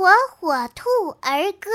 火火兔儿歌。